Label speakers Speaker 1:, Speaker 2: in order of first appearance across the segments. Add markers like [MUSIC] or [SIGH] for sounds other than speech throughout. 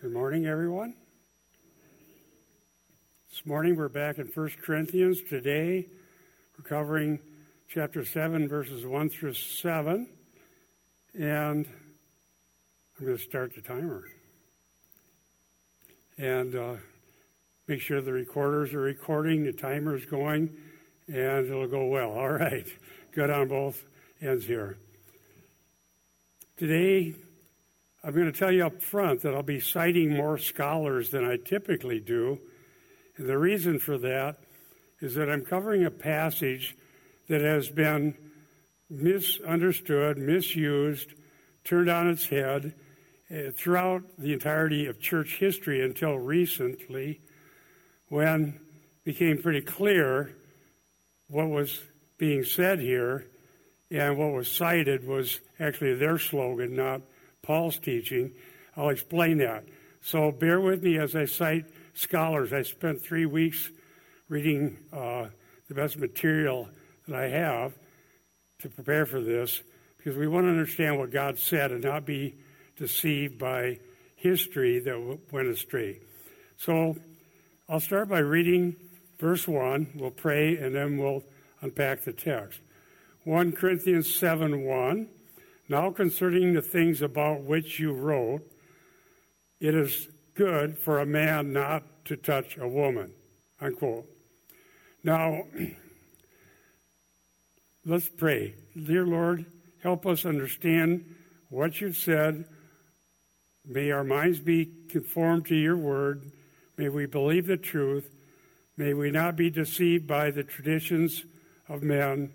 Speaker 1: Good morning, everyone. This morning we're back in 1 Corinthians. Today we're covering chapter 7, verses 1 through 7. And I'm going to start the timer. And uh, make sure the recorders are recording, the timer is going, and it'll go well. All right. Good on both ends here. Today, I'm going to tell you up front that I'll be citing more scholars than I typically do. And the reason for that is that I'm covering a passage that has been misunderstood, misused, turned on its head uh, throughout the entirety of church history until recently when it became pretty clear what was being said here and what was cited was actually their slogan, not Paul's teaching. I'll explain that. So bear with me as I cite scholars. I spent three weeks reading uh, the best material that I have to prepare for this because we want to understand what God said and not be deceived by history that went astray. So I'll start by reading verse 1. We'll pray and then we'll unpack the text. 1 Corinthians 7 1. Now concerning the things about which you wrote, it is good for a man not to touch a woman. Unquote. Now, [CLEARS THROAT] let's pray. Dear Lord, help us understand what you've said. May our minds be conformed to your word. May we believe the truth. May we not be deceived by the traditions of men.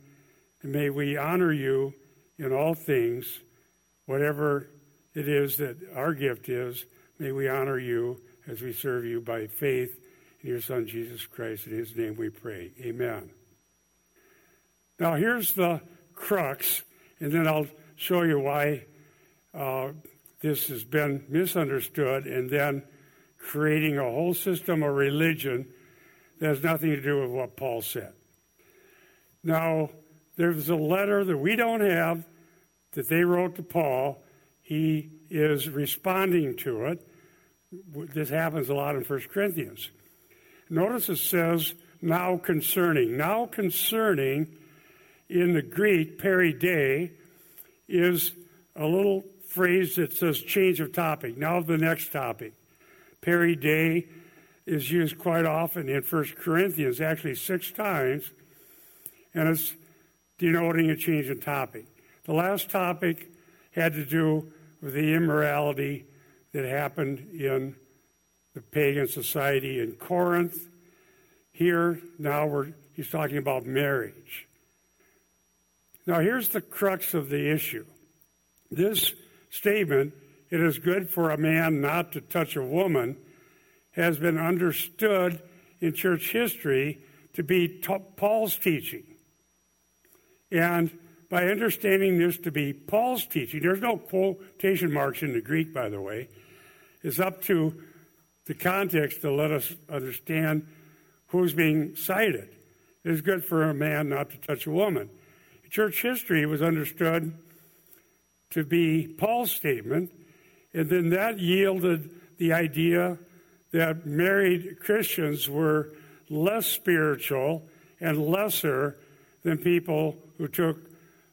Speaker 1: And may we honor you in all things, whatever it is that our gift is, may we honor you as we serve you by faith in your Son, Jesus Christ. In his name we pray. Amen. Now, here's the crux, and then I'll show you why uh, this has been misunderstood and then creating a whole system of religion that has nothing to do with what Paul said. Now, there's a letter that we don't have that they wrote to Paul. He is responding to it. This happens a lot in 1 Corinthians. Notice it says, now concerning. Now concerning in the Greek, peri de, is a little phrase that says change of topic. Now the next topic. Peri de is used quite often in 1 Corinthians, actually six times, and it's denoting a change in topic. The last topic had to do with the immorality that happened in the pagan society in Corinth. Here, now he's talking about marriage. Now, here's the crux of the issue. This statement, it is good for a man not to touch a woman, has been understood in church history to be Paul's teaching. And by understanding this to be Paul's teaching, there's no quotation marks in the Greek, by the way, it's up to the context to let us understand who's being cited. It is good for a man not to touch a woman. Church history was understood to be Paul's statement, and then that yielded the idea that married Christians were less spiritual and lesser than people who took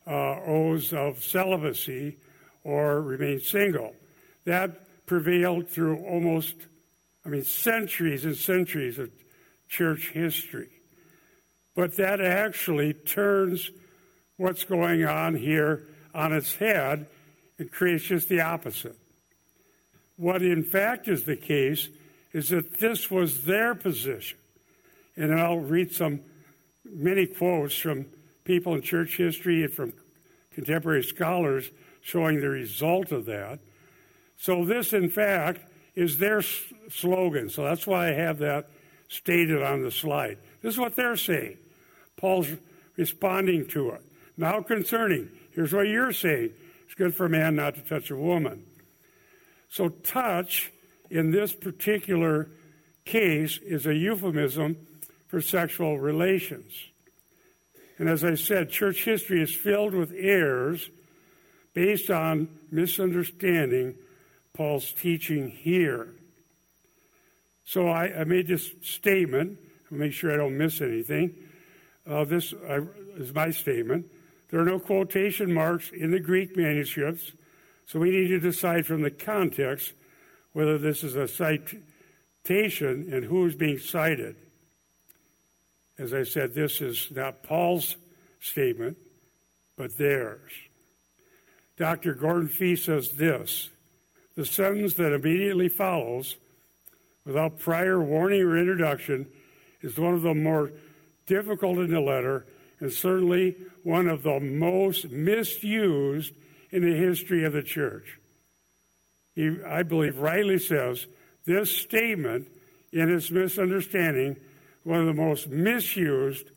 Speaker 1: uh, oaths of celibacy or remained single. That prevailed through almost, I mean, centuries and centuries of church history. But that actually turns what's going on here on its head and creates just the opposite. What in fact is the case is that this was their position. And I'll read some many quotes from people in church history and from contemporary scholars showing the result of that. So, this, in fact, is their slogan. So, that's why I have that stated on the slide. This is what they're saying. Paul's responding to it. Now, concerning, here's what you're saying it's good for a man not to touch a woman. So, touch in this particular case is a euphemism for sexual relations. And as I said, church history is filled with errors based on misunderstanding Paul's teaching here. So I, I made this statement, to make sure I don't miss anything. Uh, this uh, is my statement. There are no quotation marks in the Greek manuscripts, so we need to decide from the context whether this is a citation and who is being cited. As I said, this is not Paul's statement, but theirs. Dr. Gordon Fee says this the sentence that immediately follows, without prior warning or introduction, is one of the more difficult in the letter and certainly one of the most misused in the history of the church. He, I believe, rightly says this statement, in its misunderstanding, one of the most misused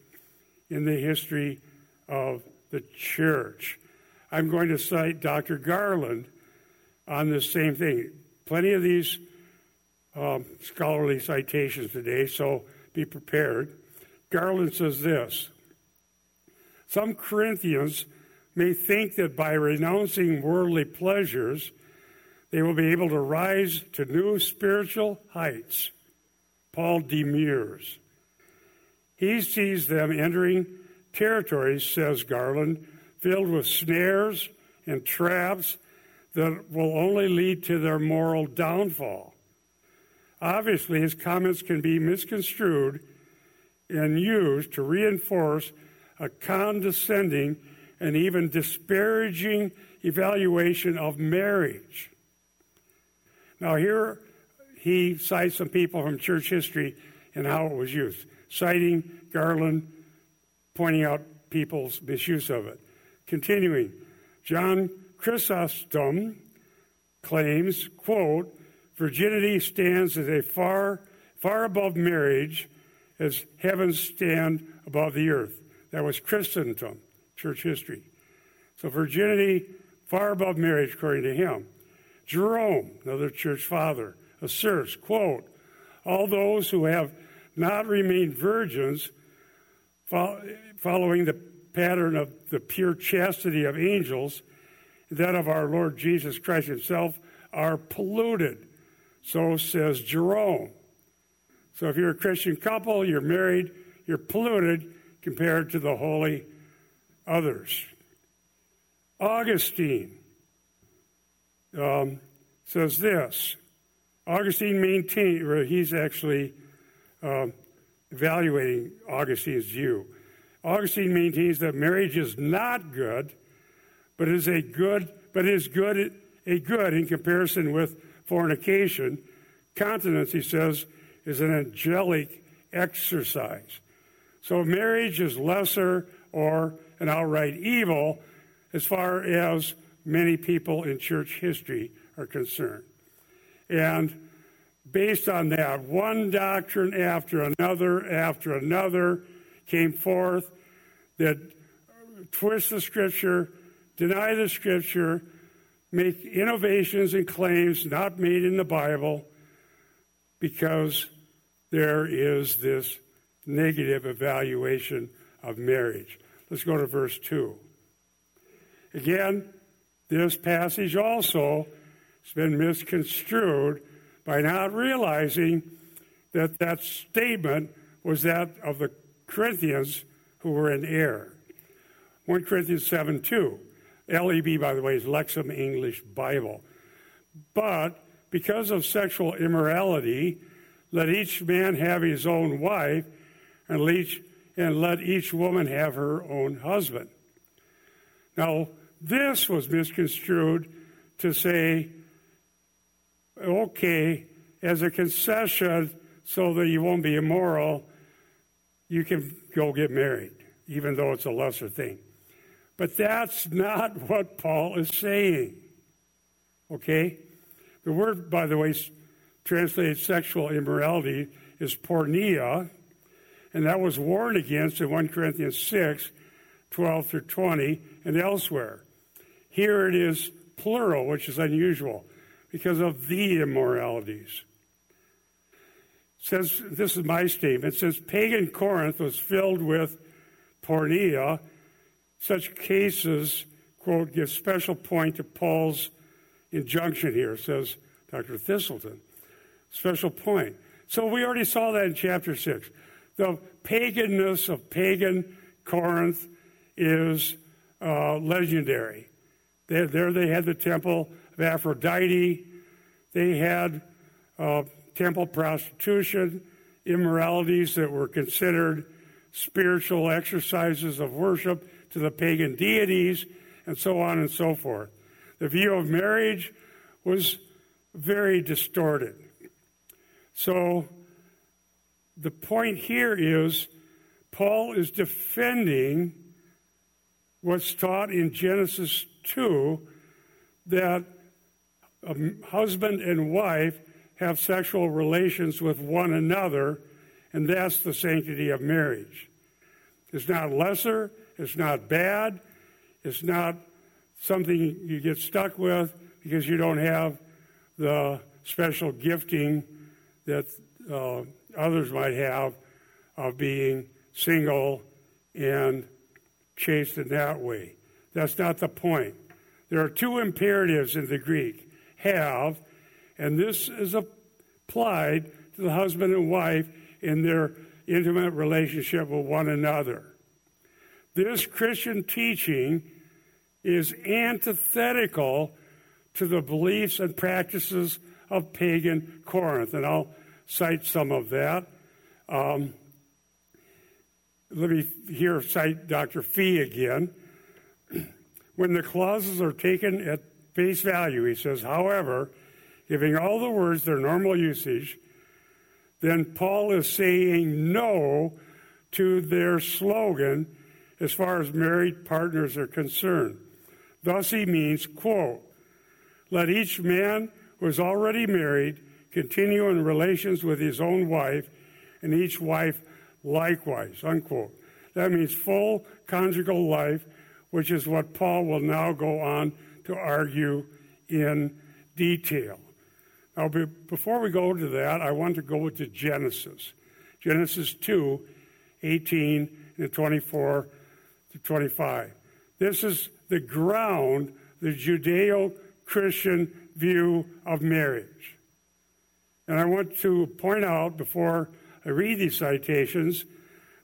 Speaker 1: in the history of the church. I'm going to cite Dr. Garland on the same thing. Plenty of these um, scholarly citations today, so be prepared. Garland says this Some Corinthians may think that by renouncing worldly pleasures, they will be able to rise to new spiritual heights. Paul demurs. He sees them entering territories, says Garland, filled with snares and traps that will only lead to their moral downfall. Obviously, his comments can be misconstrued and used to reinforce a condescending and even disparaging evaluation of marriage. Now, here he cites some people from church history and how it was used, citing Garland, pointing out people's misuse of it. Continuing, John Chrysostom claims, quote, virginity stands as a far, far above marriage as heavens stand above the earth. That was Chrysostom, church history. So virginity far above marriage, according to him. Jerome, another church father, asserts, quote, all those who have not remain virgins following the pattern of the pure chastity of angels, that of our Lord Jesus Christ himself, are polluted. So says Jerome. So if you're a Christian couple, you're married, you're polluted compared to the holy others. Augustine um, says this. Augustine maintained, or he's actually um, evaluating Augustine's view. Augustine maintains that marriage is not good, but is a good, but is good a good in comparison with fornication. Continence, he says, is an angelic exercise. So marriage is lesser or an outright evil as far as many people in church history are concerned. And based on that, one doctrine after another after another came forth that twist the scripture, deny the scripture, make innovations and claims not made in the Bible because there is this negative evaluation of marriage. Let's go to verse 2. Again, this passage also has been misconstrued by not realizing that that statement was that of the Corinthians who were in error. 1 Corinthians 7 2. LEB, by the way, is Lexham English Bible. But because of sexual immorality, let each man have his own wife, and let each, and let each woman have her own husband. Now, this was misconstrued to say, okay, as a concession so that you won't be immoral, you can go get married, even though it's a lesser thing. But that's not [LAUGHS] what Paul is saying. Okay? The word, by the way, translated sexual immorality is porneia, and that was warned against in 1 Corinthians 6 12 through 20 and elsewhere. Here it is plural, which is unusual because of the immoralities. It says this is my statement. Says pagan Corinth was filled with porneia. Such cases, quote, give special point to Paul's injunction here, says Dr. Thiselton. Special point. So we already saw that in chapter 6. The paganness of pagan Corinth is uh, legendary. There, there they had the temple of Aphrodite. They had uh, temple prostitution, immoralities that were considered spiritual exercises of worship to the pagan deities, and so on and so forth. The view of marriage was very distorted. So the point here is Paul is defending what's taught in Genesis 2 that a husband and wife have sexual relations with one another, and that's the sanctity of marriage. It's not lesser, it's not bad, it's not something you get stuck with because you don't have the special gifting that uh, others might have of being single and chaste in that way. That's not the point. There are two imperatives in the Greek have, and this is applied to the husband and wife in their intimate relationship with one another. This Christian teaching is antithetical to the beliefs and practices of pagan Corinth, and I'll cite some of that. Um, let me here cite Dr. Fee again. [CLEARS THROAT] when the clauses are taken at face value, he says, however, giving all the words their normal usage, then Paul is saying no to their slogan as far as married partners are concerned. Thus he means, quote, let each man who is already married continue in relations with his own wife, and each wife likewise, unquote. That means full conjugal life, which is what Paul will now go on to argue in detail. Now, before we go to that, I want to go to Genesis. Genesis 2, 18 and 24 to 25. This is the ground, the Judeo Christian view of marriage. And I want to point out before I read these citations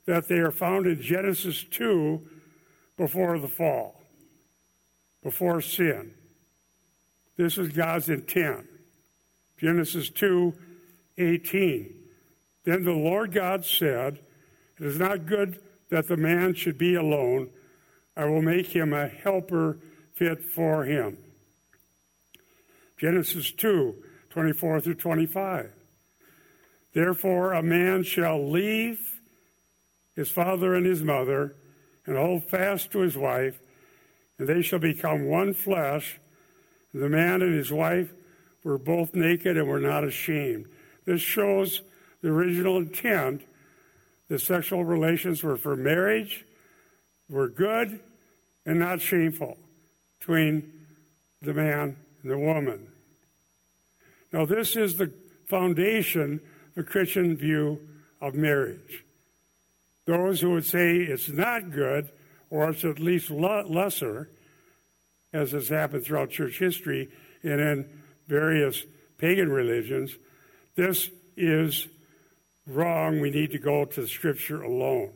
Speaker 1: that they are found in Genesis 2 before the fall, before sin. This is God's intent. Genesis 2 18. Then the Lord God said, It is not good that the man should be alone. I will make him a helper fit for him. Genesis 2 24 through 25. Therefore, a man shall leave his father and his mother and hold fast to his wife, and they shall become one flesh. The man and his wife were both naked and were not ashamed. This shows the original intent. The sexual relations were for marriage, were good, and not shameful between the man and the woman. Now, this is the foundation of a Christian view of marriage. Those who would say it's not good, or it's at least lesser, as has happened throughout church history and in various pagan religions, this is wrong. We need to go to the scripture alone.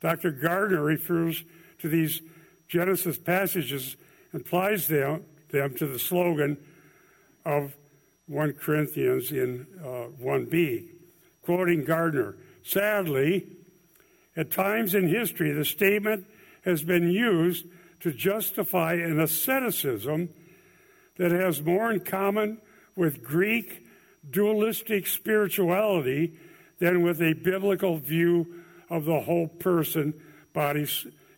Speaker 1: Dr. Gardner refers to these Genesis passages and applies them, them to the slogan of 1 Corinthians in uh, 1b. Quoting Gardner, sadly, at times in history, the statement has been used to justify an asceticism that has more in common with Greek dualistic spirituality than with a biblical view of the whole person, body,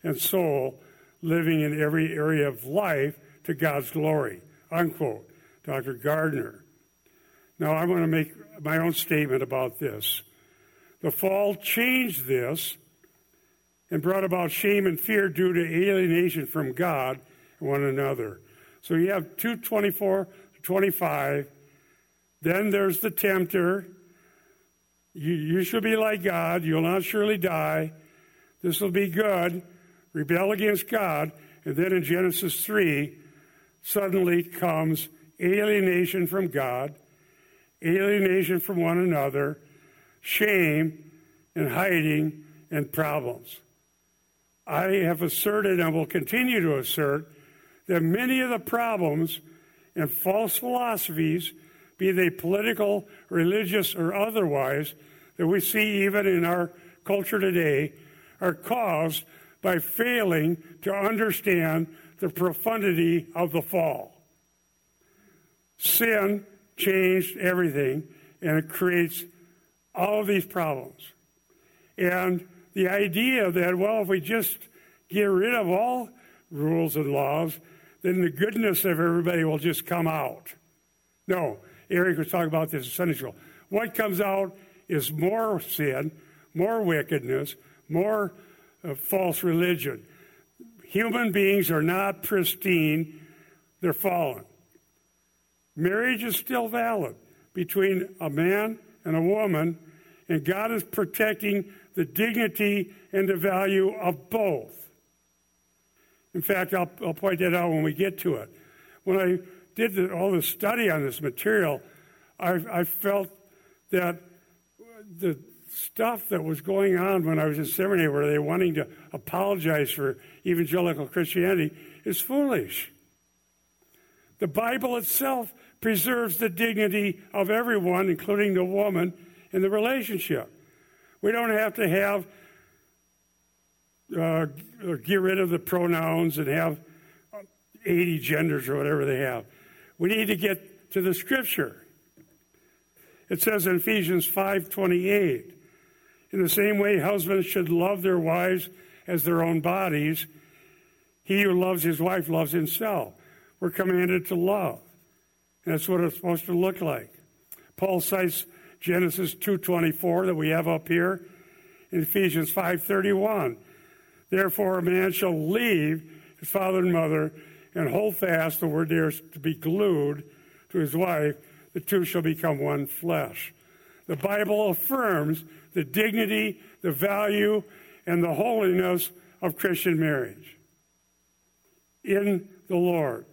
Speaker 1: and soul living in every area of life to God's glory. Unquote. Dr. Gardner. Now, I want to make my own statement about this. The fall changed this and brought about shame and fear due to alienation from God and one another. So you have 224 to 25. Then there's the tempter. You, you shall be like God. You'll not surely die. This will be good. Rebel against God. And then in Genesis 3, suddenly comes alienation from God alienation from one another, shame, and hiding and problems. I have asserted and will continue to assert that many of the problems and false philosophies, be they political, religious, or otherwise, that we see even in our culture today, are caused by failing to understand the profundity of the fall. Sin changed everything, and it creates all of these problems. And the idea that, well, if we just get rid of all rules and laws, then the goodness of everybody will just come out. No, Eric was talking about this in Sunday school. What comes out is more sin, more wickedness, more uh, false religion. Human beings are not pristine, they're fallen. Marriage is still valid between a man and a woman, and God is protecting the dignity and the value of both. In fact, I'll, I'll point that out when we get to it. When I did the, all the study on this material, I, I felt that the stuff that was going on when I was in seminary, where they wanting to apologize for evangelical Christianity, is foolish. The Bible itself preserves the dignity of everyone, including the woman, in the relationship. We don't have to have uh, get rid of the pronouns and have 80 genders or whatever they have. We need to get to the scripture. It says in Ephesians 5:28, in the same way husbands should love their wives as their own bodies, he who loves his wife loves himself. We're commanded to love. That's what it's supposed to look like. Paul cites Genesis 2:24 that we have up here in Ephesians 5:31. Therefore a man shall leave his father and mother and hold fast the word there is to be glued to his wife the two shall become one flesh. The Bible affirms the dignity, the value, and the holiness of Christian marriage in the Lord.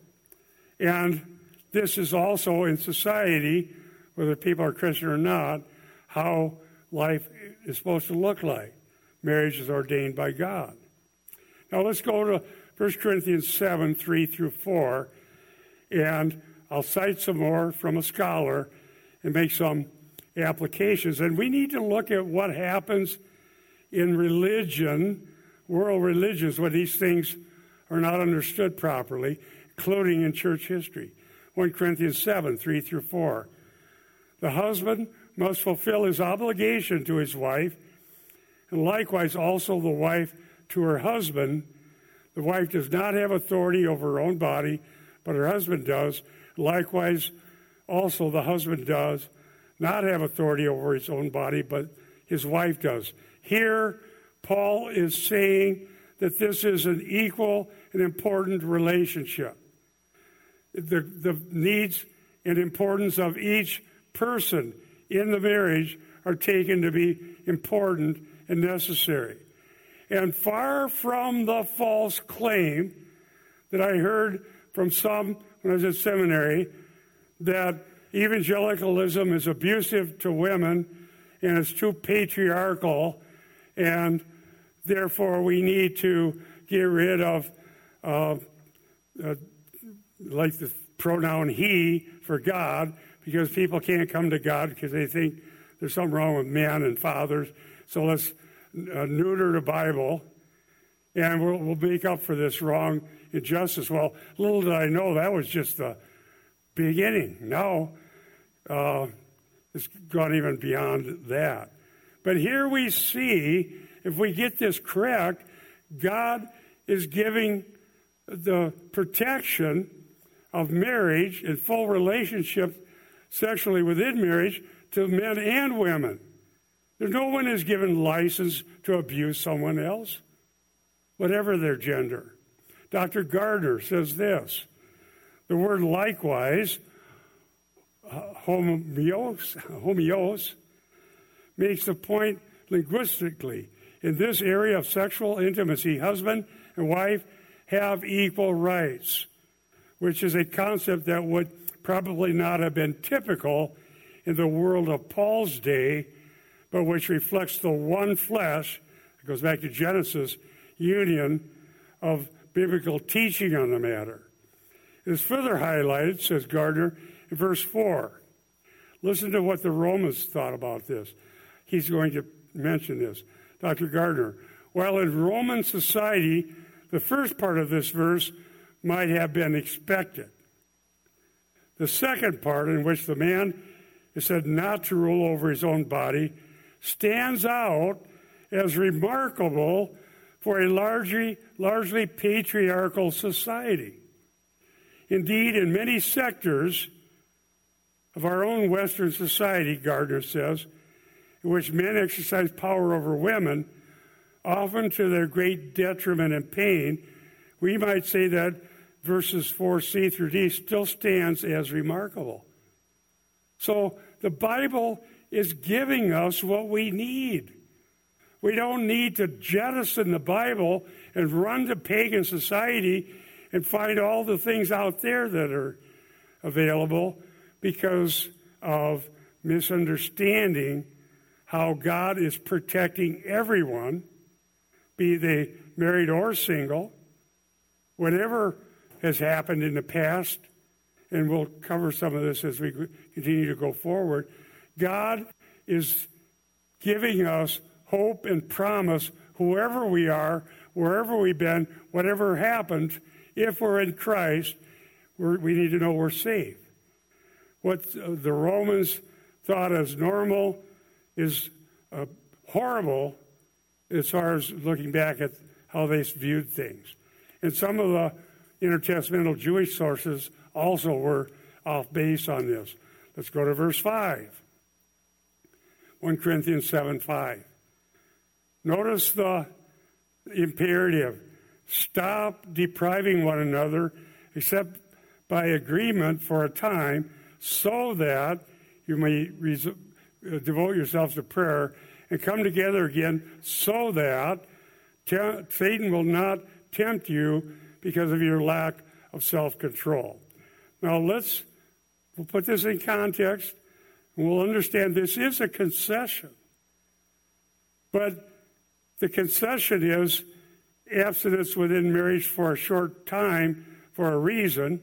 Speaker 1: And this is also in society, whether people are Christian or not, how life is supposed to look like. Marriage is ordained by God. Now let's go to 1 Corinthians 7 3 through 4. And I'll cite some more from a scholar and make some applications. And we need to look at what happens in religion, world religions, when these things are not understood properly, including in church history. 1 Corinthians 7 3 through 4. The husband must fulfill his obligation to his wife, and likewise also the wife to her husband. The wife does not have authority over her own body, but her husband does. Likewise, also the husband does not have authority over his own body, but his wife does. Here, Paul is saying that this is an equal and important relationship. The, the needs and importance of each person in the marriage are taken to be important and necessary. And far from the false claim that I heard from some when I was at seminary that evangelicalism is abusive to women and it's too patriarchal, and therefore we need to get rid of, uh, uh, like the pronoun he for God, because people can't come to God because they think there's something wrong with men and fathers. So let's uh, neuter the Bible, and we'll, we'll make up for this wrong injustice. Well, little did I know that was just the beginning. Now, uh, it's gone even beyond that. But here we see, if we get this correct, God is giving the protection of marriage and full relationship sexually within marriage to men and women. No one is given license to abuse someone else, whatever their gender. Dr. Gardner says this the word likewise, uh, homeos, homeos, makes the point linguistically. In this area of sexual intimacy, husband and wife have equal rights, which is a concept that would probably not have been typical in the world of Paul's day, but which reflects the one flesh, it goes back to Genesis, union of biblical teaching on the matter. It is further highlighted, says Gardner, in verse 4. Listen to what the Romans thought about this. He's going to mention this. Dr. Gardner, while in Roman society, the first part of this verse might have been expected. The second part, in which the man is said not to rule over his own body, stands out as remarkable for a largely, largely patriarchal society. Indeed, in many sectors of our own Western society, Gardner says, in which men exercise power over women, often to their great detriment and pain, we might say that verses 4c through d still stands as remarkable. So the Bible is giving us what we need. We don't need to jettison the Bible and run to pagan society and find all the things out there that are available because of misunderstanding how God is protecting everyone, be they married or single. Whatever has happened in the past, and we'll cover some of this as we continue to go forward, God is giving us hope and promise, whoever we are, wherever we've been, whatever happens, if we're in Christ, we're, we need to know we're safe. What the Romans thought as normal is uh, horrible as far as looking back at how they viewed things. And some of the intertestamental Jewish sources also were off base on this. Let's go to verse 5. 1 Corinthians 7 5. Notice the imperative stop depriving one another except by agreement for a time so that you may res- uh, devote yourselves to prayer and come together again so that te- Satan will not tempt you because of your lack of self control. Now, let's we'll put this in context and we'll understand this is a concession. But the concession is abstinence within marriage for a short time for a reason,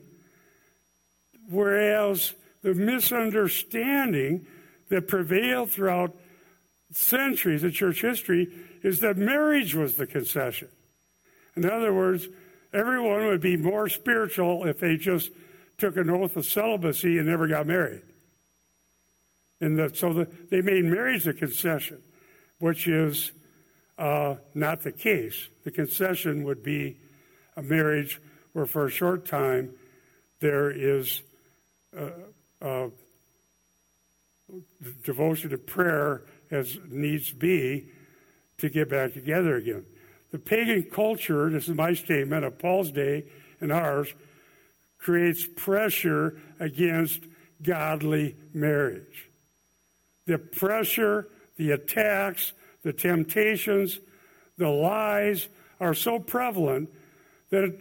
Speaker 1: whereas the misunderstanding that prevailed throughout centuries of church history is that marriage was the concession. In other words, everyone would be more spiritual if they just took an oath of celibacy and never got married. And so the, they made marriage a concession, which is uh, not the case. The concession would be a marriage where, for a short time, there is uh, uh, devotion to prayer as needs be to get back together again. The pagan culture, this is my statement of Paul's day and ours, creates pressure against godly marriage. The pressure, the attacks, the temptations, the lies are so prevalent that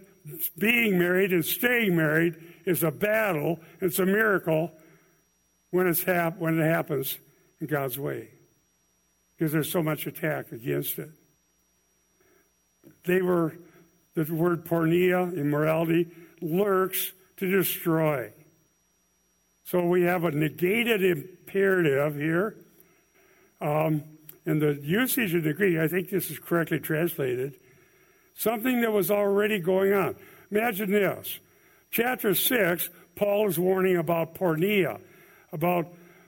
Speaker 1: being married and staying married is a battle. It's a miracle when, it's hap- when it happens in God's way because there's so much attack against it. They were, the word porneia, immorality, lurks to destroy. So we have a negated imperative here. Um, and the usage of the Greek, I think this is correctly translated, something that was already going on. Imagine this. Chapter 6, Paul is warning about porneia, about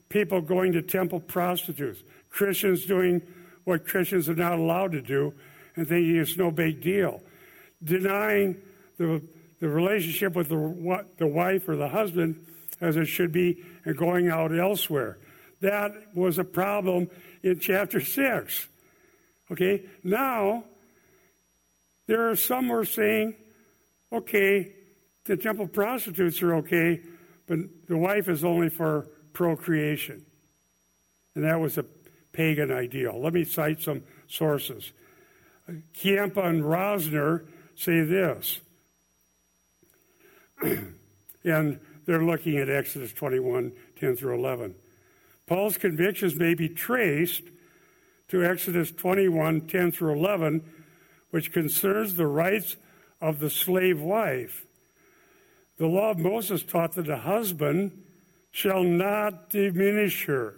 Speaker 1: people going to temple prostitutes, Christians doing what Christians are not allowed to do and thinking it's no big deal, denying the, the relationship with the, the wife or the husband as it should be and going out elsewhere. That was a problem in chapter 6. Okay, now there are some who are saying, okay, the temple prostitutes are okay, but the wife is only for procreation. And that was a pagan ideal. Let me cite some sources. Ciampa and Rosner say this, [CLEARS THROAT] and they're looking at Exodus 21 10 through 11. Paul's convictions may be traced to Exodus 21 10 through 11, which concerns the rights of the slave wife. The law of Moses taught that a husband shall not diminish her,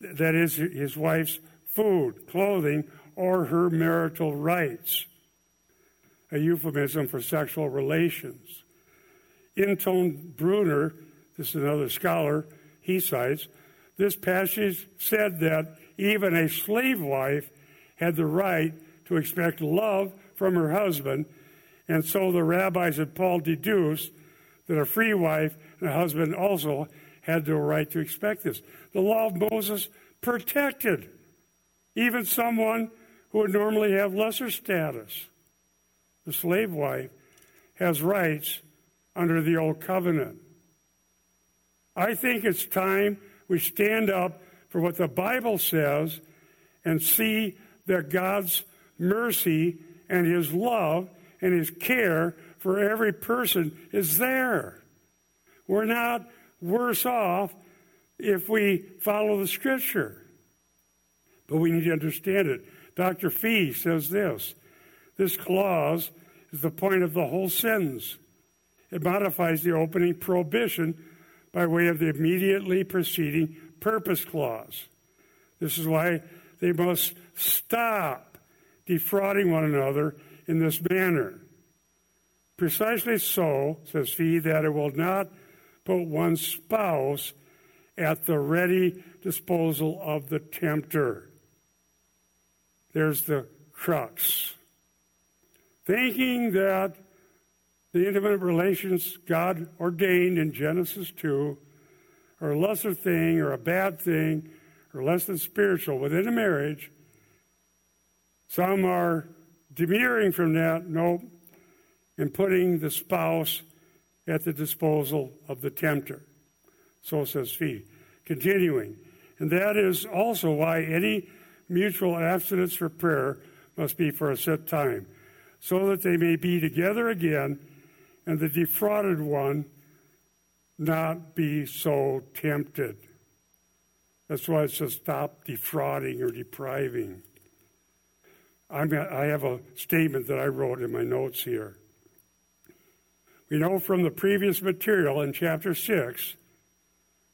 Speaker 1: that is, his wife's food, clothing, or her marital rights, a euphemism for sexual relations. Instone-Brewer, this is another scholar, he cites, this passage said that even a slave wife had the right to expect love from her husband, and so the rabbis had Paul deduced that a free wife and a husband also had the right to expect this. The law of Moses protected even someone who would normally have lesser status. The slave wife has rights under the old covenant. I think it's time we stand up for what the Bible says and see that God's mercy and his love and his care for every person is there. We're not worse off if we follow the scripture. But we need to understand it. Dr. Fee says this this clause is the point of the whole sentence. It modifies the opening prohibition by way of the immediately preceding purpose clause. This is why they must stop defrauding one another in this manner. Precisely so, says Fee, that it will not put one's spouse at the ready disposal of the tempter. There's the crux. Thinking that the intimate relations God ordained in Genesis 2 are a lesser thing or a bad thing or less than spiritual within a marriage. Some are demurring from that, nope, and putting the spouse at the disposal of the tempter. So says Fee. Continuing. And that is also why any mutual abstinence for prayer must be for a set time, so that they may be together again and the defrauded one not be so tempted. That's why it says stop defrauding or depriving. I'm, i have a statement that I wrote in my notes here. We know from the previous material in chapter 6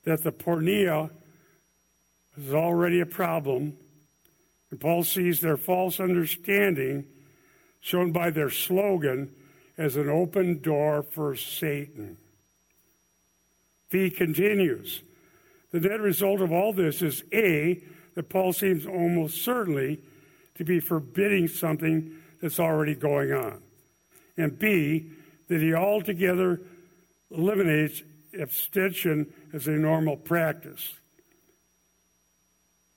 Speaker 1: that the porneia is already a problem, and Paul sees their false understanding shown by their slogan as an open door for Satan. He continues. The net result of all this is A, that Paul seems almost certainly to be forbidding something that's already going on. And B, that he altogether eliminates abstention as a normal practice.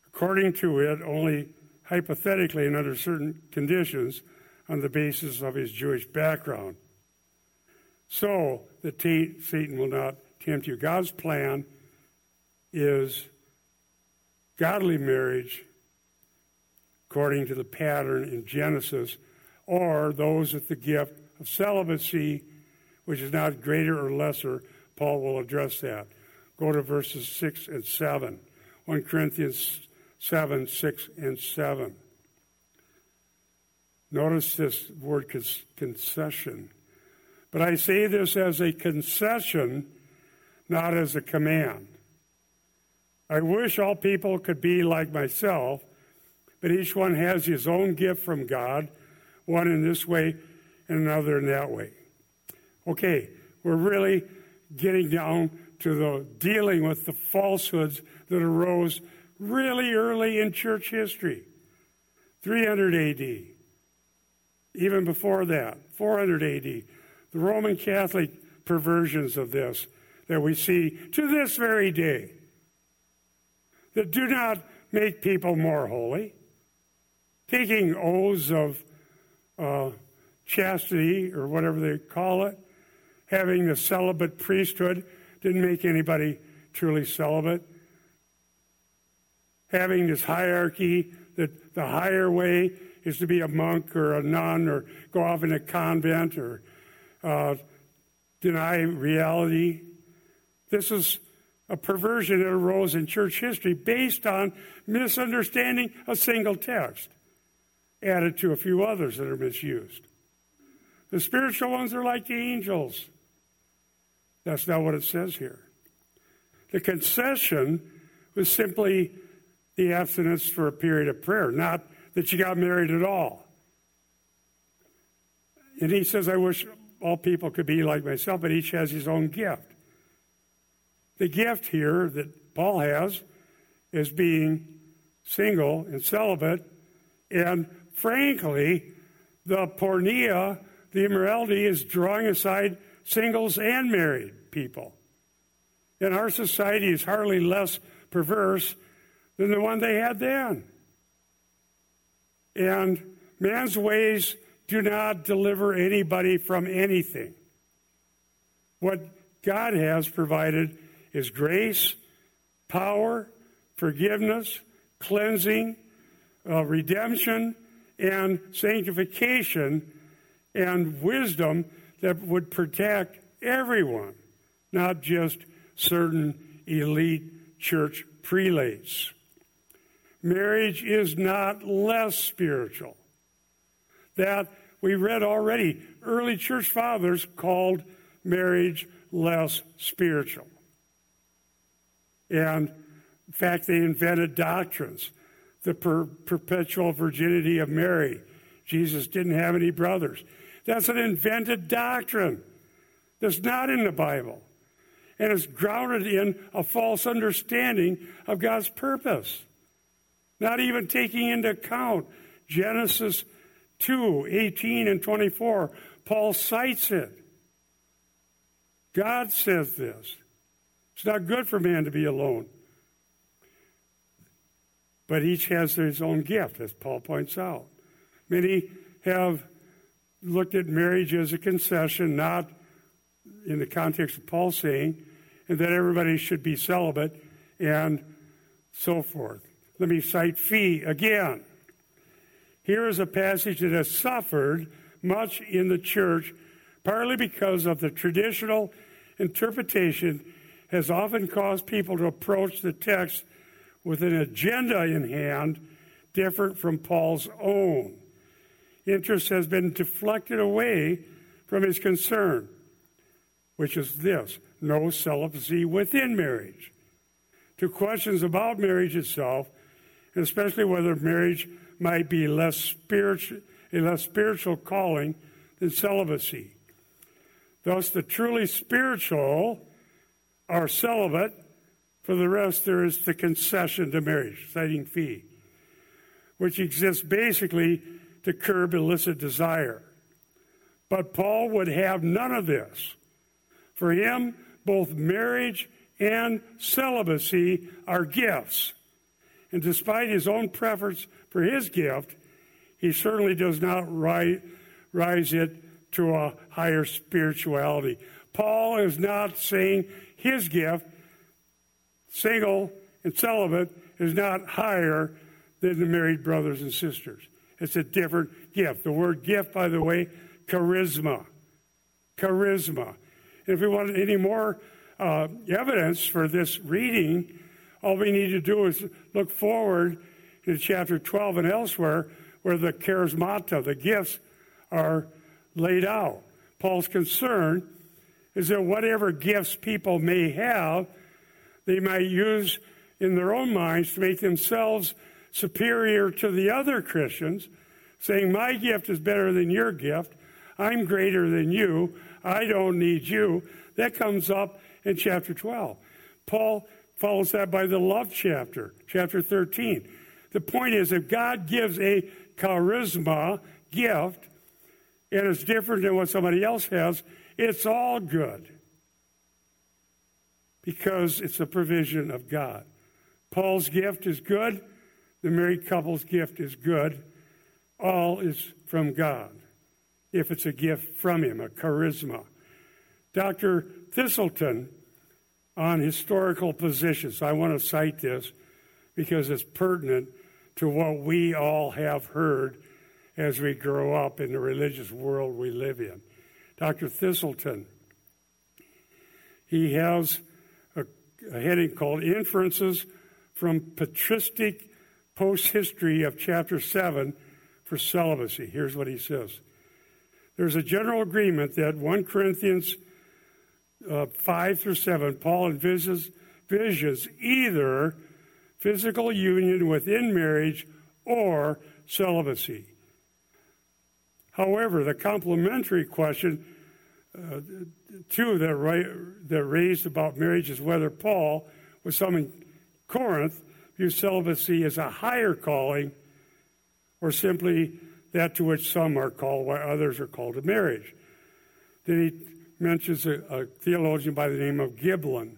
Speaker 1: According to it, only hypothetically and under certain conditions on the basis of his Jewish background. So that Satan will not tempt you. God's plan is godly marriage according to the pattern in Genesis, or those with the gift of celibacy, which is not greater or lesser. Paul will address that. Go to verses 6 and 7. 1 Corinthians 7, 6 and 7. Notice this word concession. But I say this as a concession, not as a command. I wish all people could be like myself, but each one has his own gift from God, one in this way and another in that way. Okay, we're really getting down to the dealing with the falsehoods that arose really early in church history 300 AD. Even before that, 400 AD, the Roman Catholic perversions of this that we see to this very day that do not make people more holy. Taking oaths of uh, chastity or whatever they call it, having the celibate priesthood didn't make anybody truly celibate. Having this hierarchy that the higher way is to be a monk or a nun or go off in a convent or uh, deny reality. This is a perversion that arose in church history based on misunderstanding a single text, added to a few others that are misused. The spiritual ones are like the angels. That's not what it says here. The concession was simply the abstinence for a period of prayer, not that you got married at all. And he says, I wish all people could be like myself, but each has his own gift. The gift here that Paul has is being single and celibate, and frankly, the porneia, the immorality, is drawing aside singles and married people. And our society is hardly less perverse than the one they had then. And man's ways do not deliver anybody from anything. What God has provided is grace, power, forgiveness, cleansing, uh, redemption, and sanctification, and wisdom that would protect everyone, not just certain elite church prelates. Marriage is not less spiritual. That we read already, early church fathers called marriage less spiritual. And in fact, they invented doctrines. The per- perpetual virginity of Mary. Jesus didn't have any brothers. That's an invented doctrine that's not in the Bible. And it's grounded in a false understanding of God's purpose. Not even taking into account Genesis 2 18 and 24. Paul cites it. God says this. It's not good for man to be alone. But each has his own gift, as Paul points out. Many have looked at marriage as a concession, not in the context of Paul saying, and that everybody should be celibate and so forth. Let me cite Fee again. Here is a passage that has suffered much in the church, partly because of the traditional interpretation has often caused people to approach the text with an agenda in hand different from Paul's own. Interest has been deflected away from his concern, which is this no celibacy within marriage, to questions about marriage itself, and especially whether marriage might be less spiritual, a less spiritual calling than celibacy. Thus, the truly spiritual are celibate. For the rest, there is the concession to marriage, citing Fee, which exists basically to curb illicit desire. But Paul would have none of this. For him, both marriage and celibacy are gifts. And despite his own preference for his gift, he certainly does not rise, it to a higher spirituality. Paul is not saying his gift, single and celibate, is not higher than the married brothers and sisters. It's a different gift. The word gift, by the way, charisma. Charisma. And if we want any more uh, evidence for this reading, all we need to do is look forward to chapter 12 and elsewhere where the charismata, the gifts, are laid out. Paul's concern is that whatever gifts people may have, they might use in their own minds to make themselves superior to the other Christians, saying, My gift is better than your gift. I'm greater than you. I don't need you. That comes up in chapter 12. Paul follows that by the love chapter, chapter 13. The point is, if God gives a charisma gift, and it's different than what somebody else has, it's all good because it's a provision of God. Paul's gift is good. The married couple's gift is good. All is from God, if it's a gift from Him, a charisma. Dr. Thiselton, on historical positions, I want to cite this because it's pertinent to what we all have heard as we grow up in the religious world we live in. Dr. Thiselton, he has a a heading called Inferences from Patristic Post History of Chapter 7 for Celibacy. Here's what he says There's a general agreement that 1 Corinthians uh, 5 through 7, Paul envisages visions either physical union within marriage or celibacy. However, the complementary question, uh, that, ra- that raised about marriage is whether Paul, with some in Corinth, views celibacy as a higher calling or simply that to which some are called while others are called to marriage. Then he mentions a, a theologian by the name of Giblin.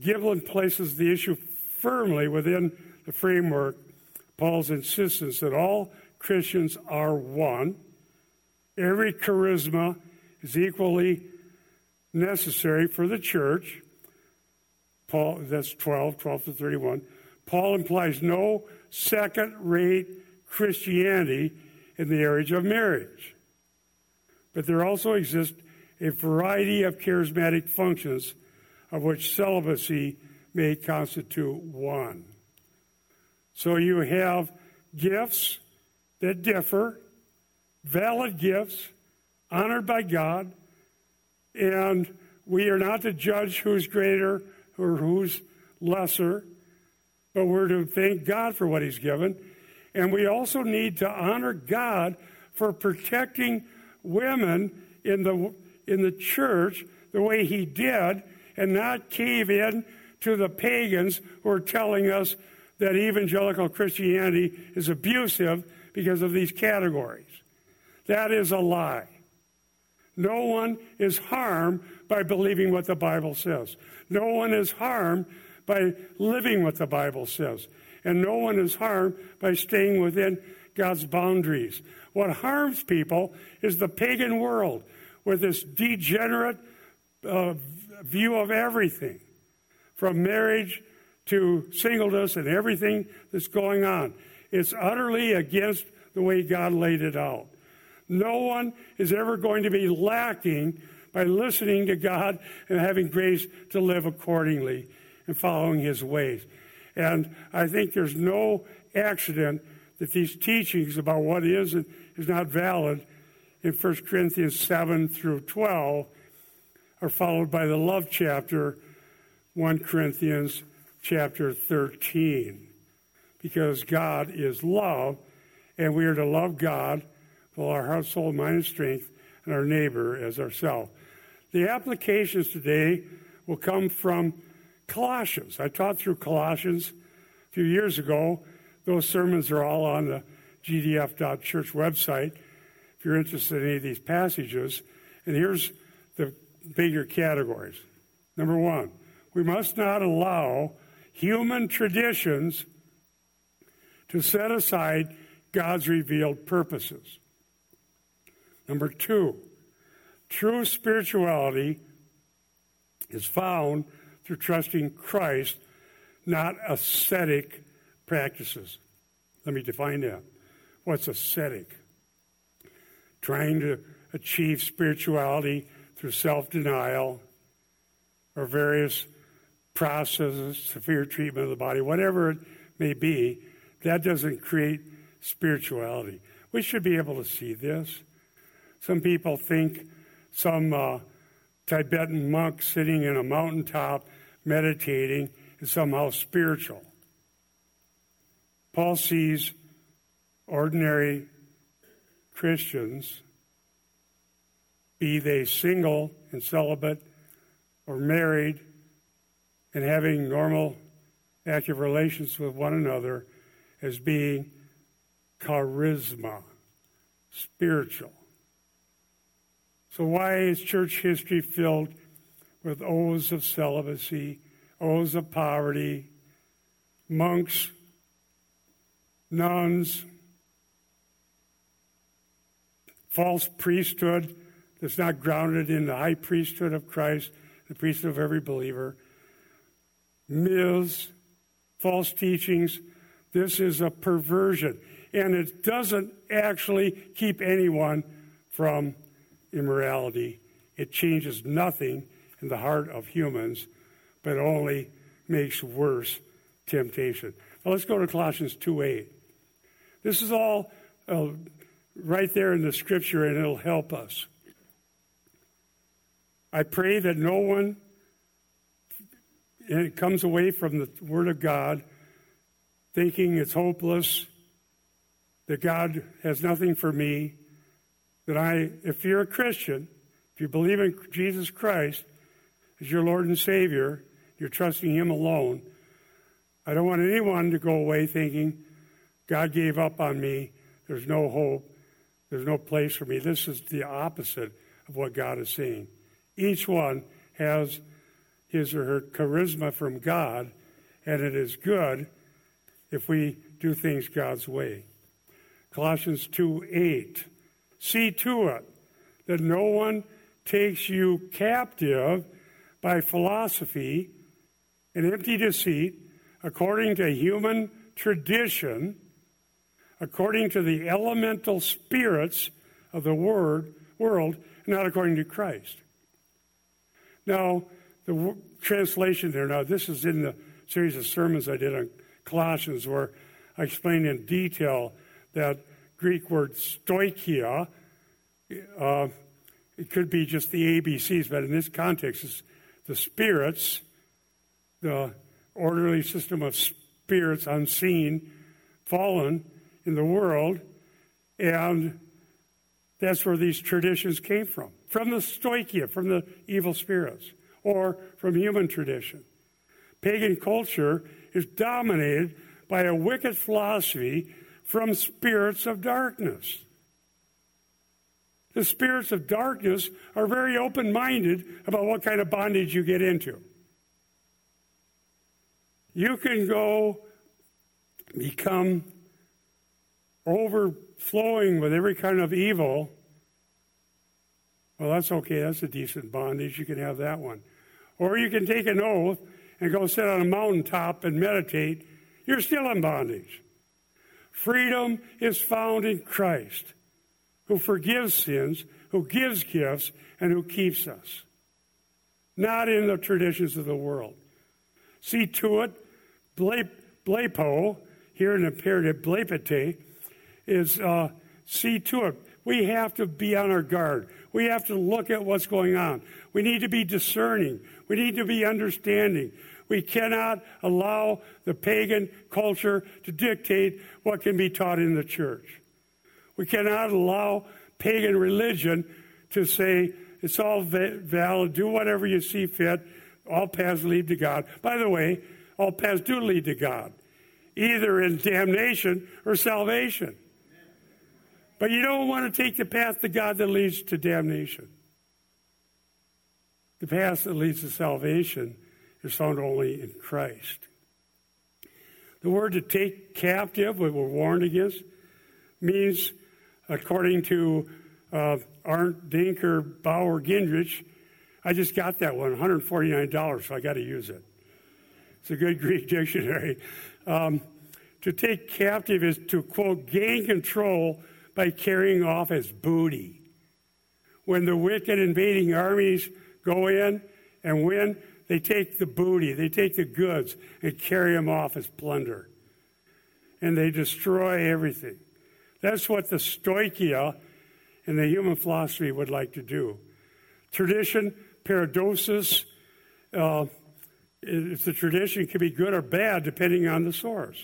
Speaker 1: Giblin places the issue firmly within the framework Paul's insistence that all Christians are one. Every charisma is equally necessary for the church. Paul, that's 12, 12 to 31. Paul implies no second rate Christianity in the area of marriage. But there also exist a variety of charismatic functions of which celibacy may constitute one. So you have gifts that differ, valid gifts, honored by God, and we are not to judge who's greater or who's lesser, but we're to thank God for what He's given. And we also need to honor God for protecting women in the, in the church the way He did and not cave in to the pagans who are telling us that evangelical Christianity is abusive because of these categories. That is a lie. No one is harmed by believing what the Bible says. No one is harmed by living what the Bible says. And no one is harmed by staying within God's boundaries. What harms people is the pagan world with this degenerate uh, view of everything, from marriage to singleness and everything that's going on. It's utterly against the way God laid it out. No one is ever going to be lacking by listening to God and having grace to live accordingly and following his ways. And I think there's no accident that these teachings about what is and is not valid in 1 Corinthians 7 through 12 are followed by the love chapter, 1 Corinthians chapter 13. Because God is love, and we are to love God with our heart, soul, mind, and strength, and our neighbor as ourselves. The applications today will come from Colossians. I taught through Colossians a few years ago. Those sermons are all on the gdf.church website if you're interested in any of these passages. And here's the bigger categories. Number one, we must not allow human traditions to set aside God's revealed purposes. Number two, true spirituality is found through trusting Christ, not ascetic practices. Let me define that. What's ascetic? Trying to achieve spirituality through self denial or various processes, severe treatment of the body, whatever it may be, that doesn't create spirituality. We should be able to see this. Some people think some uh, Tibetan monk sitting in a mountaintop meditating is somehow spiritual. Paul sees ordinary Christians be they single and celibate or married and having normal active relations with one another as being charisma, spiritual. So, why is church history filled with oaths of celibacy, oaths of poverty, monks, nuns, false priesthood? that's not grounded in the high priesthood of Christ, the priesthood of every believer. Myths, false teachings. This is a perversion. And it doesn't actually keep anyone from immorality. It changes nothing in the heart of humans but only makes worse temptation. Now let's go to Colossians 2 8. This is all uh, right there in the scripture, and it'll help us. I pray that no one comes away from the Word of God thinking it's hopeless, that God has nothing for me, that I, if you're a Christian, if you believe in Jesus Christ as your Lord and Savior, you're trusting Him alone. I don't want anyone to go away thinking, God gave up on me, there's no hope, there's no place for me. This is the opposite of what God is saying. Each one has his or her charisma from God, and it is good if we do things God's way. Colossians 2 8. See to it that no one takes you captive by philosophy and empty deceit, according to human tradition, according to the elemental spirits of the word, world, not according to Christ. Now, the translation there, now this is in the series of sermons I did on Colossians where I explained in detail that Greek word stoicheia. Uh, it could be just the ABCs, but in this context, it's the spirits, the orderly system of spirits unseen, fallen in the world, and that's where these traditions came from from the stoicheia, from the evil spirits, or from human tradition. Pagan culture is dominated by a wicked philosophy from spirits of darkness. The spirits of darkness are very open minded about what kind of bondage you get into. You can go become overflowing with every kind of evil. Well, that's okay. That's a decent bondage. You can have that one. Or you can take an oath and go sit on a mountaintop and meditate. You're still in bondage. Freedom is found in Christ who forgives sins, who gives gifts, and who keeps us. Not in the traditions of the world. See to it, blepo, here in the imperative, blepete, is uh, see to it. We have to be on our guard. We have to look at what's going on. We need to be discerning. We need to be understanding. We cannot allow the pagan culture to dictate what can be taught in the church. We cannot allow pagan religion to say it's all valid, do whatever you see fit, all paths lead to God. By the way, all paths do lead to God, either in damnation or salvation. But you don't want to take the path to God that leads to damnation. The path that leads to salvation is found only in Christ. The word to take captive, what we're warned against, means according to uh, Arndt Danker Bauer Gingrich. I just got that one, $149, so I got to use it. It's a good Greek [LAUGHS] dictionary. Um, to take captive is to, quote, gain control by carrying off as booty. When the wicked invading armies go in and win, they take the booty, they take the goods, and carry them off as plunder. And they destroy everything. That's what the stoicheia and the human philosophy would like to do. Tradition, paradosis, uh, it's the tradition it can be good or bad depending on the source.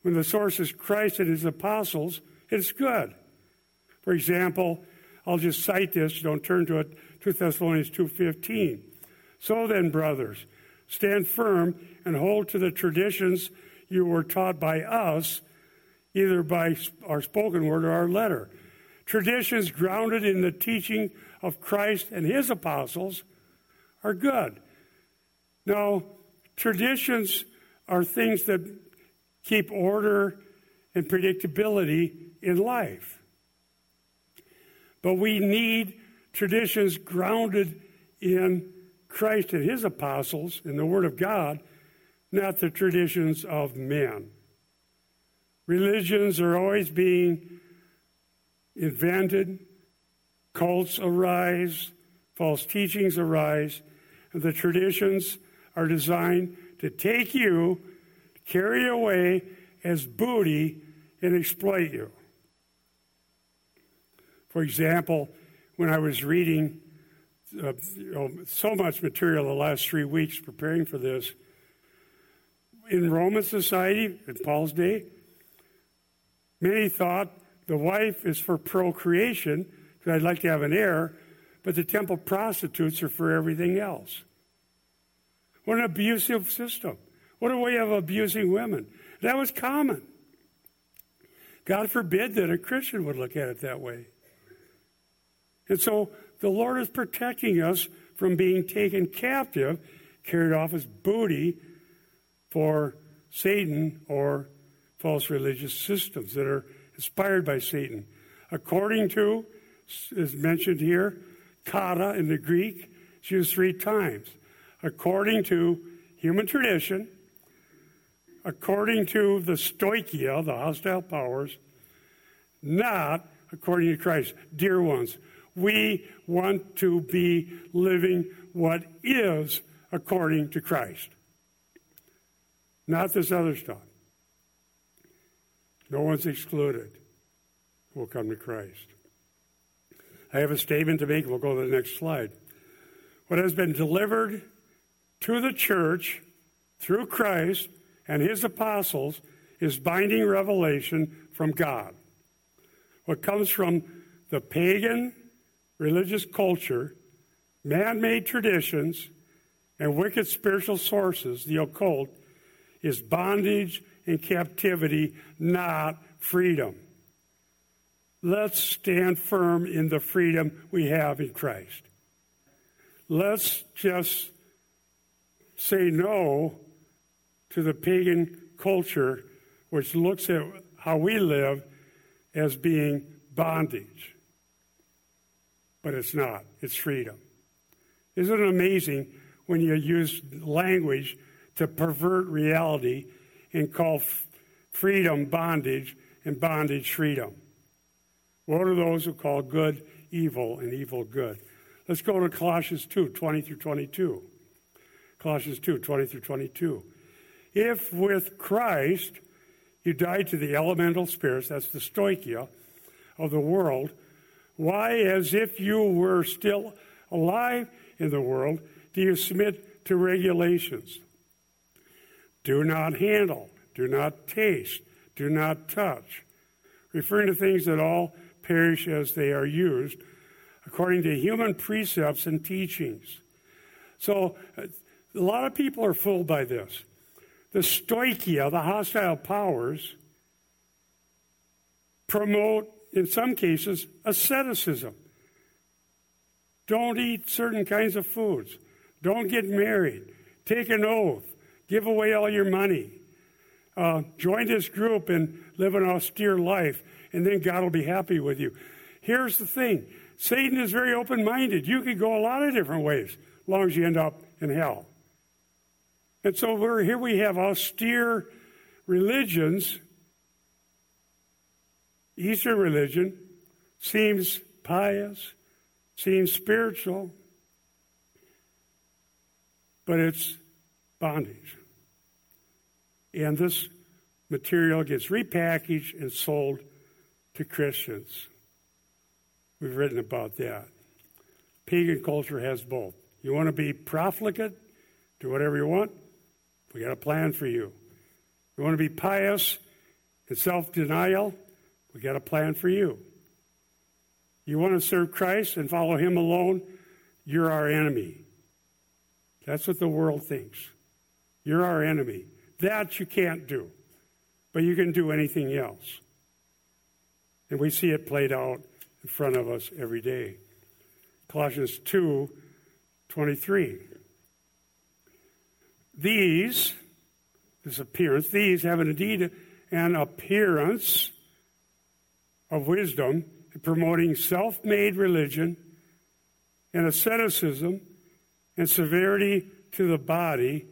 Speaker 1: When the source is Christ and his apostles, it's good. For example, I'll just cite this, don't turn to it, 2 Thessalonians 2.15. So then, brothers, stand firm and hold to the traditions you were taught by us either by our spoken word or our letter. Traditions grounded in the teaching of Christ and his apostles are good. Now, traditions are things that keep order and predictability in life. But we need traditions grounded in Christ and his apostles, in the Word of God, not the traditions of men. Religions are always being invented, cults arise, false teachings arise, and the traditions are designed to take you, carry away as booty, and exploit you. For example, when I was reading uh, you know, so much material the last three weeks preparing for this, in Roman society, in Paul's day, many thought the wife is for procreation, because I'd like to have an heir, but the temple prostitutes are for everything else. What an abusive system. What a way of abusing women. That was common. God forbid that a Christian would look at it that way. And so the Lord is protecting us from being taken captive, carried off as booty for Satan or false religious systems that are inspired by Satan. According to, as mentioned here, kata in the Greek, it's used three times. According to human tradition, according to the stoicheia, the hostile powers, not according to Christ. Dear ones, we want to be living what is according to Christ, not this other stuff. No one's excluded who will come to Christ. I have a statement to make. We'll go to the next slide. What has been delivered to the church through Christ and his apostles is binding revelation from God. What comes from the pagan religious culture, man made traditions, and wicked spiritual sources, the occult, is bondage and captivity, not freedom. Let's stand firm in the freedom we have in Christ. Let's just say no to the pagan culture which looks at how we live as being bondage but it's not. It's freedom. Isn't it amazing when you use language to pervert reality and call f- freedom bondage and bondage freedom? What are those who call good evil and evil good? Let's go to Colossians 2 20 through 22. Colossians 2 20 through 22. If with Christ you died to the elemental spirits, that's the stoicheia of the world, why, as if you were still alive in the world, do you submit to regulations? Do not handle, do not taste, do not touch, referring to things that all perish as they are used, according to human precepts and teachings. So, uh, a lot of people are fooled by this. The stoicheia, the hostile powers, promote in some cases, asceticism. Don't eat certain kinds of foods. Don't get married. Take an oath. Give away all your money. Uh, join this group and live an austere life, and then God will be happy with you. Here's the thing Satan is very open minded. You could go a lot of different ways as long as you end up in hell. And so here we have austere religions Eastern religion seems pious, seems spiritual, but it's bondage. And this material gets repackaged and sold to Christians. We've written about that. Pagan culture has both. You want to be profligate, do whatever you want, we got a plan for you. You want to be pious and self denial, we got a plan for you. You want to serve Christ and follow Him alone? You're our enemy. That's what the world thinks. You're our enemy. That you can't do, but you can do anything else. And we see it played out in front of us every day. Colossians 2 23. These, this appearance, these have indeed an appearance of wisdom in promoting self made religion and asceticism and severity to the body,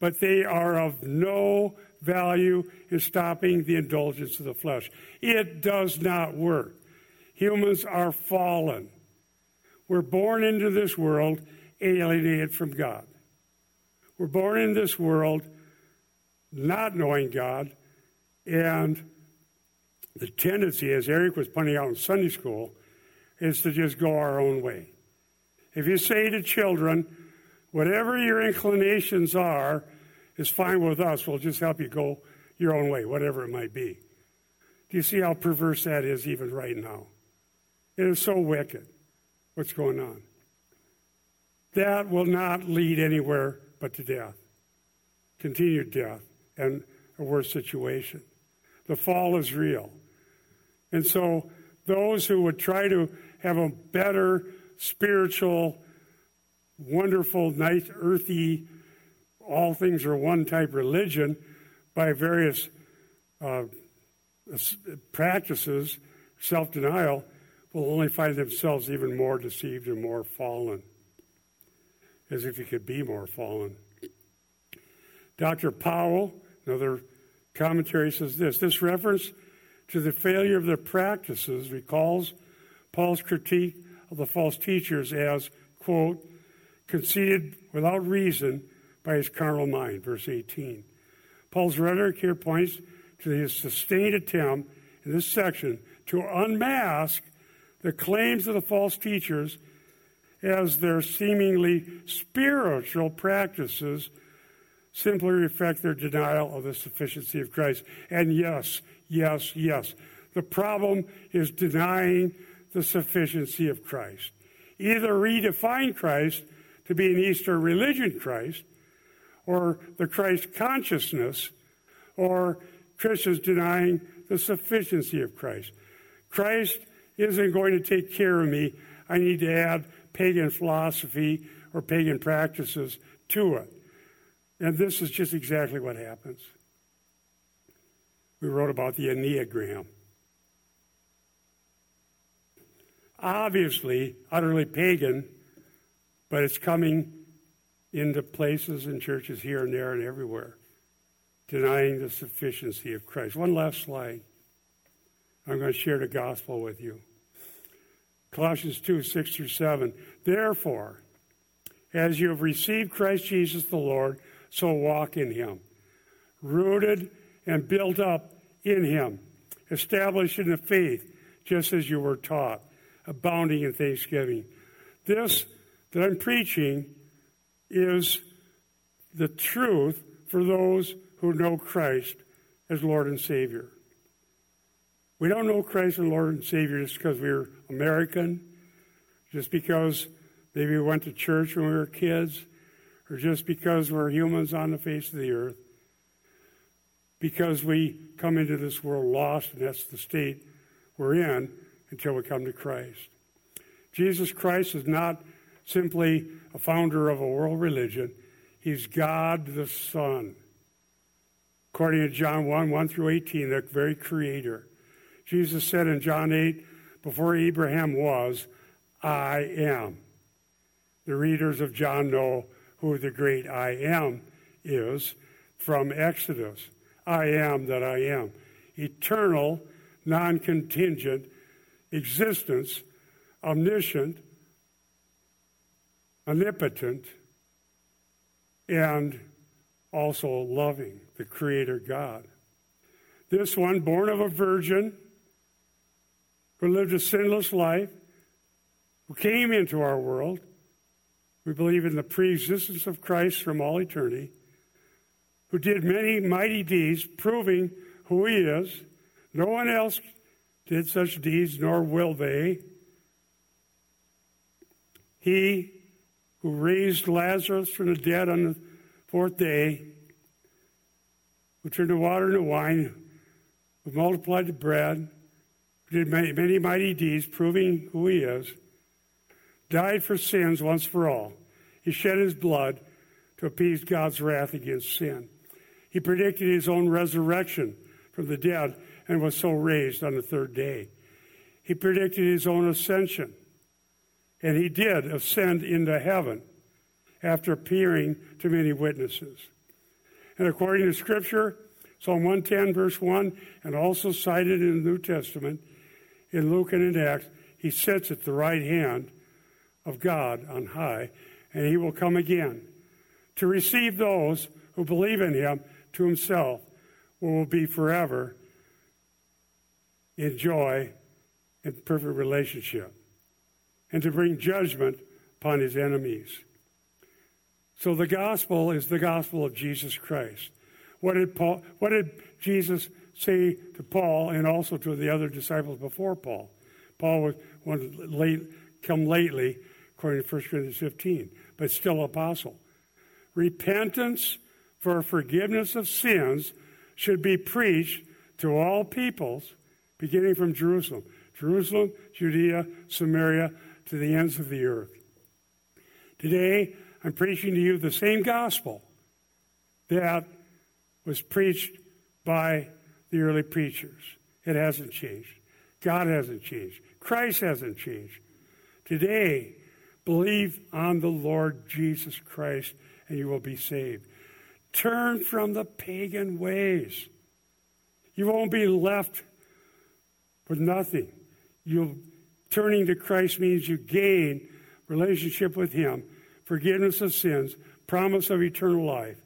Speaker 1: but they are of no value in stopping the indulgence of the flesh. It does not work. Humans are fallen. We're born into this world alienated from God. We're born in this world not knowing God, and the tendency, as Eric was pointing out in Sunday school, is to just go our own way. If you say to children, whatever your inclinations are is fine with us, we'll just help you go your own way, whatever it might be. Do you see how perverse that is even right now? It is so wicked what's going on. That will not lead anywhere but to death, continued death, and a worse situation. The fall is real. And so, those who would try to have a better spiritual, wonderful, nice, earthy, all things are one type religion by various uh, practices, self denial, will only find themselves even more deceived and more fallen, as if you could be more fallen. Dr. Powell, another commentary, says this this reference to the failure of their practices recalls Paul's critique of the false teachers as, quote, conceited without reason by his carnal mind, verse 18. Paul's rhetoric here points to his sustained attempt in this section to unmask the claims of the false teachers as their seemingly spiritual practices simply reflect their denial of the sufficiency of Christ. And yes, yes, yes. The problem is denying the sufficiency of Christ. Either redefine Christ to be an Easter religion Christ, or the Christ consciousness, or Christians denying the sufficiency of Christ. Christ isn't going to take care of me. I need to add pagan philosophy or pagan practices to it. And this is just exactly what happens. We wrote about the Enneagram. Obviously, utterly pagan, but it's coming into places and churches here and there and everywhere, denying the sufficiency of Christ. One last slide. I'm going to share the gospel with you. Colossians 2 6 through 7. Therefore, as you have received Christ Jesus the Lord, so walk in him, rooted and built up in him, established in the faith, just as you were taught, abounding in thanksgiving. This that I'm preaching is the truth for those who know Christ as Lord and Savior. We don't know Christ as Lord and Savior just because we're American, just because maybe we went to church when we were kids, or just because we're humans on the face of the earth. Because we come into this world lost, and that's the state we're in until we come to Christ. Jesus Christ is not simply a founder of a world religion, He's God the Son. According to John 1 1 through 18, the very creator. Jesus said in John 8, Before Abraham was, I am. The readers of John know who the great I am is from Exodus. I am that I am. Eternal, non contingent existence, omniscient, omnipotent, and also loving, the Creator God. This one, born of a virgin, who lived a sinless life, who came into our world. We believe in the pre existence of Christ from all eternity, who did many mighty deeds, proving who he is. No one else did such deeds, nor will they. He who raised Lazarus from the dead on the fourth day, who turned the water into wine, who multiplied the bread, who did many, many mighty deeds, proving who he is, died for sins once for all. He shed his blood to appease God's wrath against sin. He predicted his own resurrection from the dead and was so raised on the third day. He predicted his own ascension and he did ascend into heaven after appearing to many witnesses. And according to Scripture, Psalm 110, verse 1, and also cited in the New Testament, in Luke and in Acts, he sits at the right hand of God on high, and he will come again to receive those who believe in him to himself, will be forever in joy and perfect relationship, and to bring judgment upon his enemies. So the gospel is the gospel of Jesus Christ. What did Paul what did Jesus say to Paul and also to the other disciples before Paul? Paul was one late come lately, according to 1 Corinthians 15, but still apostle. Repentance for forgiveness of sins should be preached to all peoples, beginning from Jerusalem. Jerusalem, Judea, Samaria, to the ends of the earth. Today, I'm preaching to you the same gospel that was preached by the early preachers. It hasn't changed. God hasn't changed. Christ hasn't changed. Today, believe on the Lord Jesus Christ and you will be saved. Turn from the pagan ways. You won't be left with nothing. You turning to Christ means you gain relationship with him, forgiveness of sins, promise of eternal life.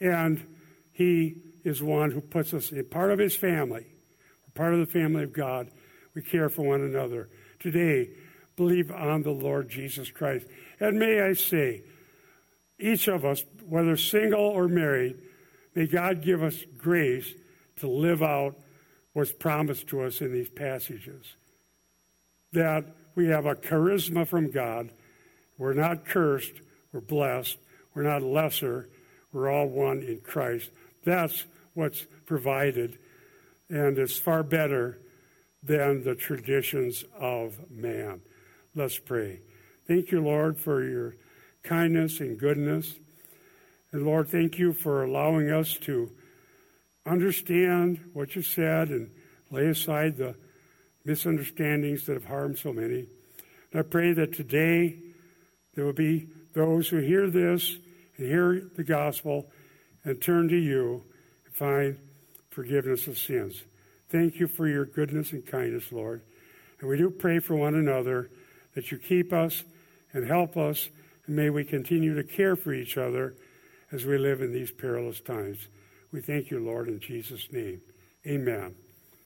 Speaker 1: And he is one who puts us in part of his family. We're part of the family of God. We care for one another. Today, believe on the Lord Jesus Christ. And may I say, each of us, whether single or married, may God give us grace to live out what's promised to us in these passages. That we have a charisma from God. We're not cursed, we're blessed. We're not lesser, we're all one in Christ. That's what's provided, and it's far better than the traditions of man. Let's pray. Thank you, Lord, for your kindness and goodness. And Lord, thank you for allowing us to understand what you said and lay aside the misunderstandings that have harmed so many. And I pray that today there will be those who hear this and hear the gospel and turn to you and find forgiveness of sins. Thank you for your goodness and kindness, Lord. And we do pray for one another that you keep us and help us and may we continue to care for each other as we live in these perilous times. We thank you, Lord, in Jesus' name. Amen.